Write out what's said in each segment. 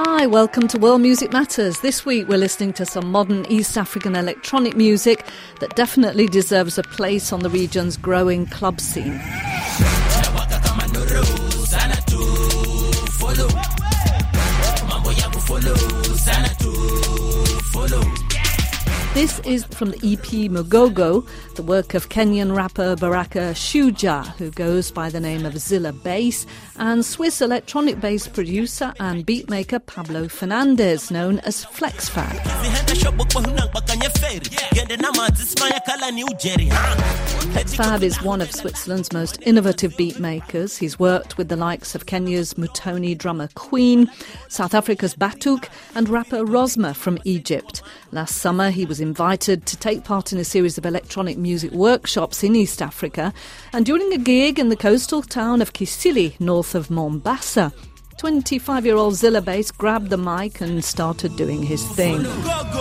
Hi, welcome to World Music Matters. This week we're listening to some modern East African electronic music that definitely deserves a place on the region's growing club scene. This is from the EP Mugogo, the work of Kenyan rapper Baraka Shujaa, who goes by the name of Ziller Bas, and Swiss electronic bass producer and beatmaker Pablo Fernandez, known as FlexFab. FlexFab is one of Switzerland's most innovative beatmakers. He's worked with the likes of Kenya's Muthoni Drummer Queen, South Africa's Batuk, and rapper Rozzma from Egypt. Last summer, he was invited to take part in a series of electronic music workshops in East Africa, and during a gig in the coastal town of Kilifi, north of Mombasa, 25 year old Ziller Bas grabbed the mic and started doing his thing.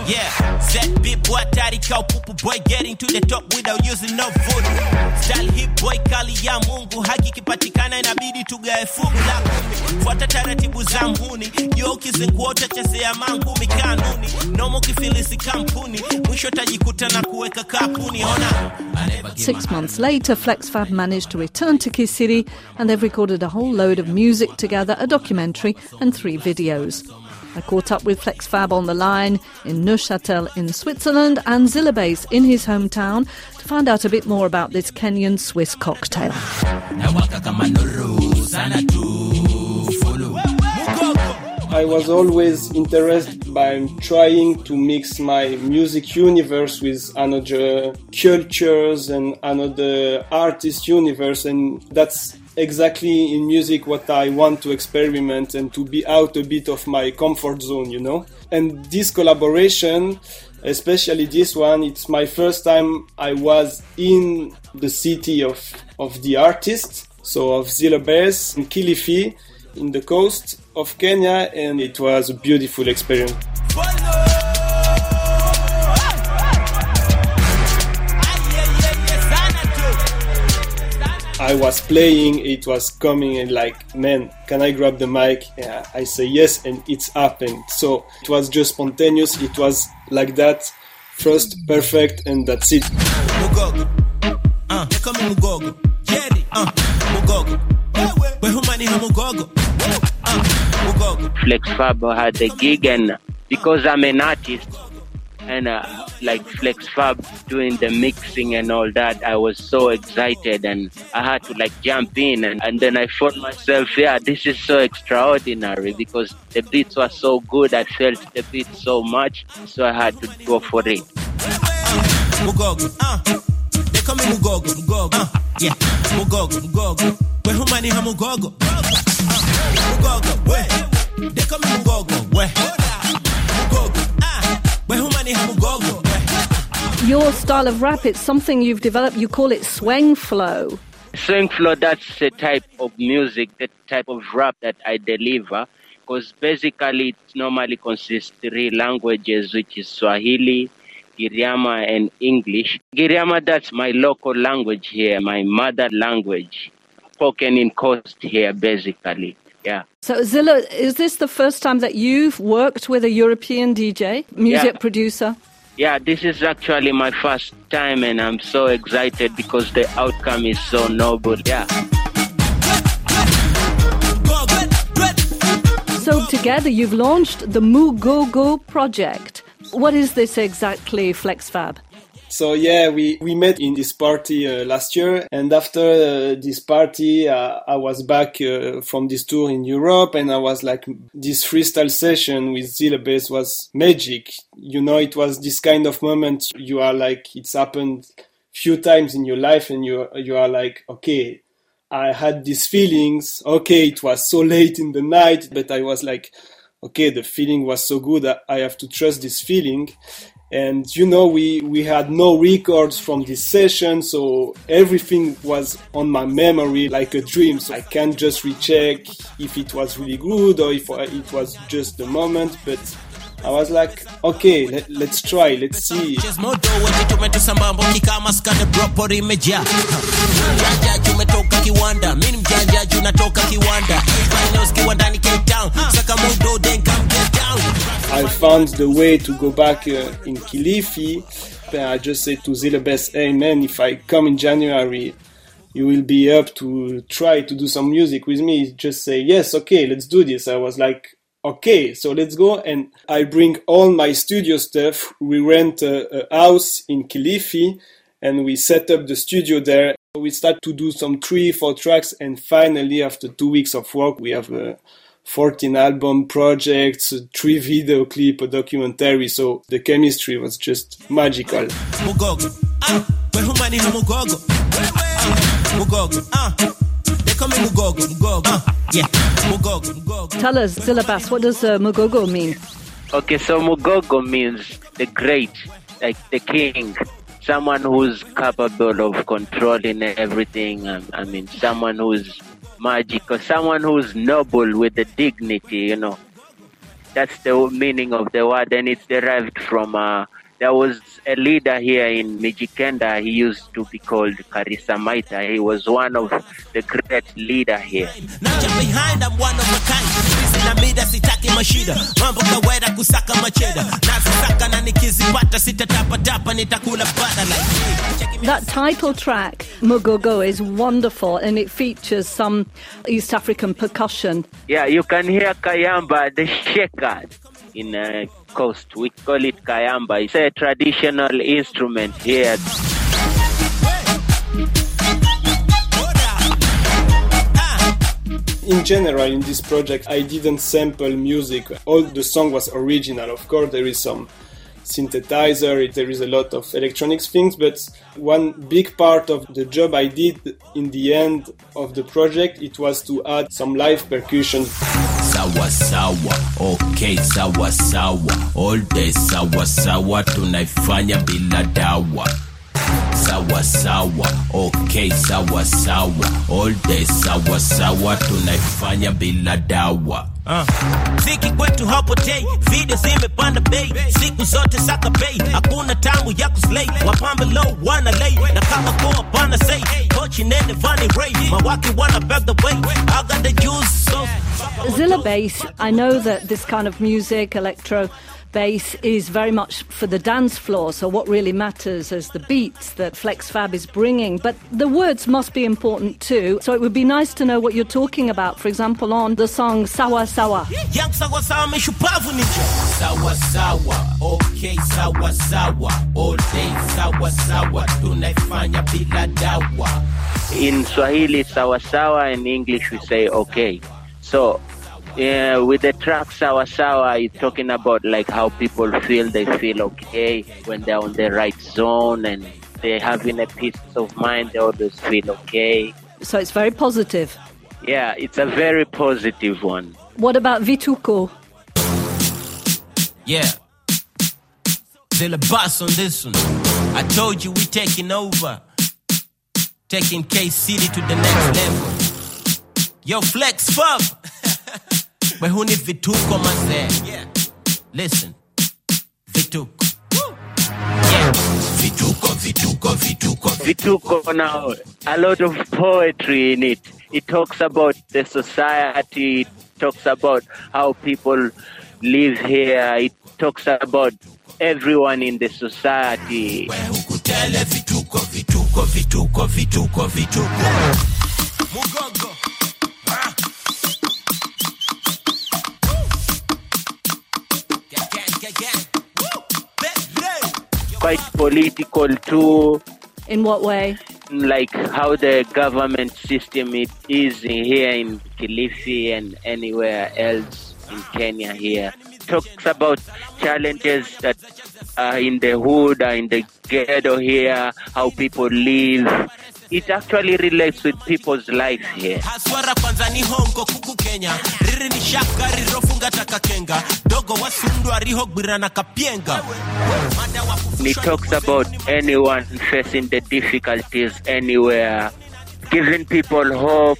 Yeah, set big boy, daddy cow, pupu boy, getting to the top without using no voodoo. Style hip boy, kali ya mungu, haki kipatikana inabidi tugae fungu la kumi. Fuata taratibu za mhuni, yo ukizingua utachezea mangumi kanuni. Nomo kifilisi kampuni, mwisho tajikuta na kuweka kapuni, ona. Six months later, FlexFab managed to return to Kilifi and they've recorded a whole load of music together, a documentary, and three videos. I caught up with FlexFab on the line in Neuchâtel in Switzerland and Ziller Bas in his hometown to find out a bit more about this Kenyan Swiss cocktail. I was always interested by trying to mix my music universe with another cultures and another artist universe and that's exactly in music what I want to experiment and to be out a bit of my comfort zone, you know. And this collaboration, especially this one, it's my first time I was in the city of, of the artist, so of Ziller Bas in Kilifi in the coast of Kenya, and it was a beautiful experience. I was playing, it was coming, and like, man, can I grab the mic? Yeah, I say yes, and it's happened. So it was just spontaneous, it was like that, first perfect, and that's it. Mugogo. Uh, they call me Mugogo. Jerry. Uh, Mugogo. Behumani ha Mugogo. Uh, Mugogo. FlexFab had a gig, and because I'm an artist and uh, like FlexFab doing the mixing and all that, I was so excited and I had to like jump in. And, and then I thought myself, yeah, this is so extraordinary because the beats were so good. I felt the beat so much, so I had to go for it. Uh, Your style of rap, it's something you've developed, you call it Swengflow. Swing flow, that's a type of music, that type of rap that I deliver. Because basically, it normally consists three languages, which is Swahili, Giriama, and English. Giriama, that's my local language here, my mother language, spoken in coast here, basically. Yeah. So, Ziller, is this the first time that you've worked with a European DJ, music Yeah. producer? Yeah, this is actually my first time, and I'm so excited because the outcome is so noble. Yeah. So, together you've launched the Mugogo project. What is this exactly, FlexFab? So yeah, we, we met in this party uh, last year, and after uh, this party, uh, I was back uh, from this tour in Europe, and I was like, this freestyle session with Ziller Bas was magic. You know, it was this kind of moment you are like, it's happened few times in your life, and you you are like, okay, I had these feelings. Okay, it was so late in the night, but I was like, okay, the feeling was so good. I have to trust this feeling. And you know, we, we had no records from this session, so everything was on my memory like a dream. So I can't just recheck if it was really good or if it was just the moment. But I was like, okay, let, let's try, let's see. Cheers modo wote tumetusamba mboki kama skade proper imejaa mjanja umetoka kiwanda mimi ni mjanja juu natoka kiwanda finals kiwandani Cape Town saka modo then come found the way to go back uh, in Kilifi, I just said to Ziller Bas, hey man, if I come in January, you will be up to try to do some music with me. Just say, yes, okay, let's do this. I was like, okay, so let's go. And I bring all my studio stuff. We rent a, a house in Kilifi and we set up the studio there. We start to do some three, four tracks. And finally, after two weeks of work, we have a 14 album projects, three video clip, a documentary. So the chemistry was just magical. Tell us, Ziller Bas, what does uh, Mugogo mean? Okay, so Mugogo means the great, like the king. Someone who's capable of controlling everything. Um, I mean, someone who's magical, someone who's noble with the dignity, you know. That's the meaning of the word, and it's derived from uh, there was a leader here in Mijikenda. He used to be called Karisa Maita. He was one of the great leader here. Naja behind I'm one of a kind. Sisi na mida sitaki mashida. Mambo kawaida kusaka macheda. Nazisaka na nikizipata sitatapatapa nitakula bada like. Check me That title track, Mugogo, is wonderful and it features some East African percussion. Yeah, you can hear Kayamba, the shaker in uh, coast. We call it Kayamba. It's a traditional instrument here. In general, in this project, I didn't sample music. All the song was original. Of course, there is some synthesizer, there is a lot of electronics things, but one big part of the job I did in the end of the project, it was to add some live percussion. Sawa sawa. Okay sawa sawa. Tunaifanya bila dawa. Sawa sawa. Okay sawa sawa. Tunaifanya bila dawa. Ziki kwetu hapotei, video zimepanda bei, siku zote saka bei, hakuna tamu ya kuslay, wapambe low wana lay, na kama koa pana say, kochi nene vani ray, mawaki wana back the way, I the juice, so Ziller Bas, I know that this kind of music, electro bass, is very much for the dance floor. So what really matters is the beats that FlexFab is bringing. But the words must be important too. So it would be nice to know what you're talking about. For example, on the song Sawa Sawa. Young sawa sawa mishupavu ninja Sawa sawa, okay sawa sawa All day sawa sawa Tunaifanya bila dawa In Swahili, sawa sawa, in English we say okay. So, yeah, with the track sawa sawa, it's talking about like how people feel. They feel okay when they're on the right zone and they're having a peace of mind. They always feel okay. So it's very positive. Yeah, it's a very positive one. What about Vituko? Yeah Ziller Bas on this one I told you we're taking over Taking K City to the next level Yo FlexFab But who need vituko mazee Yeah. Listen. Vituko. Yeah. Vituko, vituko, vituko. Vituko now, a lot of poetry in it. It talks about the society, it talks about how people live here, it talks about everyone in the society. ukutele vituko vituko vituko vituko vituko Quite political too, In what way? like how the government system it is here in Kilifi and anywhere else in Kenya here. Talks about challenges that are in the hood, are in the ghetto here, how people live. It actually relates with people's life here. haswara kwanza ni hongo kuku kenya riri ni shaka rirofunga takakenga dogo wasundu arihogwira na kapyenga Mada wa And it kufushwa talks about anyone facing the difficulties anywhere, giving people hope,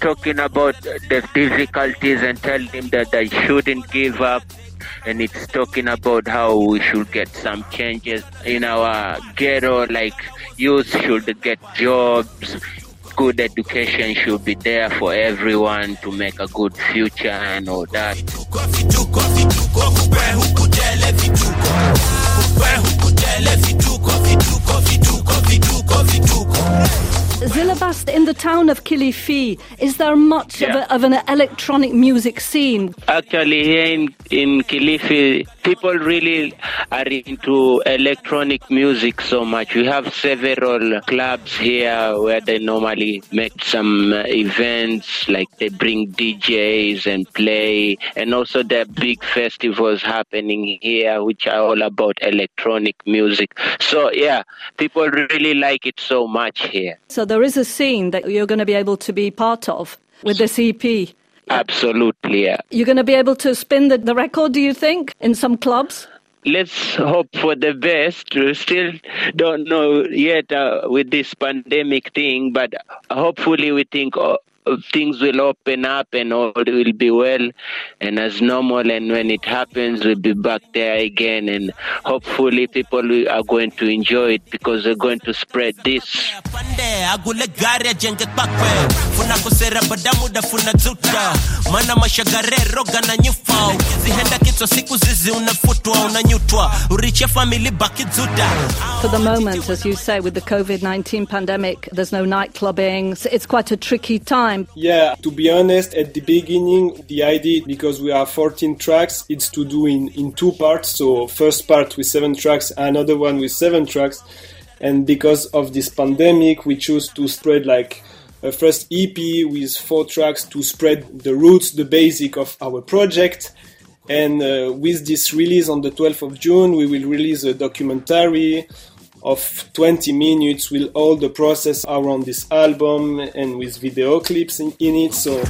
talking about the difficulties and telling them that they shouldn't give up. And it's talking about how we should get some changes in our ghetto, like youth should get jobs, good education should be there for everyone to make a good future and all that. The town of Kilifi, is there much Yeah. of, a, of an electronic music scene? Actually, here in, in Kilifi, people really are into electronic music so much. We have several clubs here where they normally make some uh, events, like they bring DJs and play, and also there are big festivals happening here, which are all about electronic music. So, yeah, people really like it so much here. So there is a scene that you're going to be able to be part of with this EP. Absolutely, yeah. You're going to be able to spin the, the record, do you think, in some clubs? let's hope for the best. We still don't know yet uh, with this pandemic thing, but hopefully we think things will open up and all will be well and as normal. And when it happens, we'll be back there again. And hopefully people are going to enjoy it because they're going to spread this. For the moment, as you say, with the COVID 19 pandemic, there's no night clubbing. It's quite a tricky time. Yeah, to be honest, at the beginning, the idea, because we are 14 tracks, it's to do in, in two parts. So, first part with seven tracks, another one with seven tracks. And because of this pandemic, we choose to spread like a first EP with four tracks to spread the roots, the basic of our project. And uh, with this release on the 12th of June, we will release a documentary of 20 minutes with all the process around this album and with video clips in, in it. So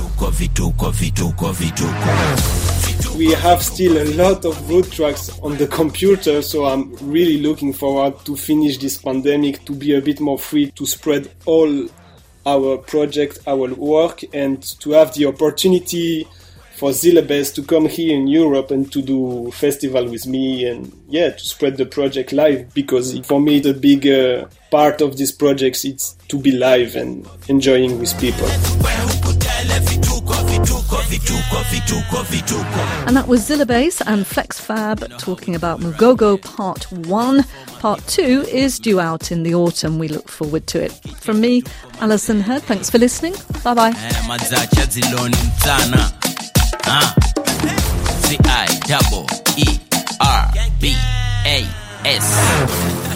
we have still a lot of root tracks on the computer. So I'm really looking forward to finish this pandemic, to be a bit more free, to spread all our project, our work, and to have the opportunity for Ziller Bas to come here in Europe and to do festival with me and yeah to spread the project live because for me the big uh, part of this project is to be live and enjoying with people. And that was Ziller Bas and FlexFab talking about Mugogo Part 1. Part 2 is due out in the autumn. We look forward to it. From me, Alison Heard, thanks for listening. Bye bye. Ah. C I double E R B A S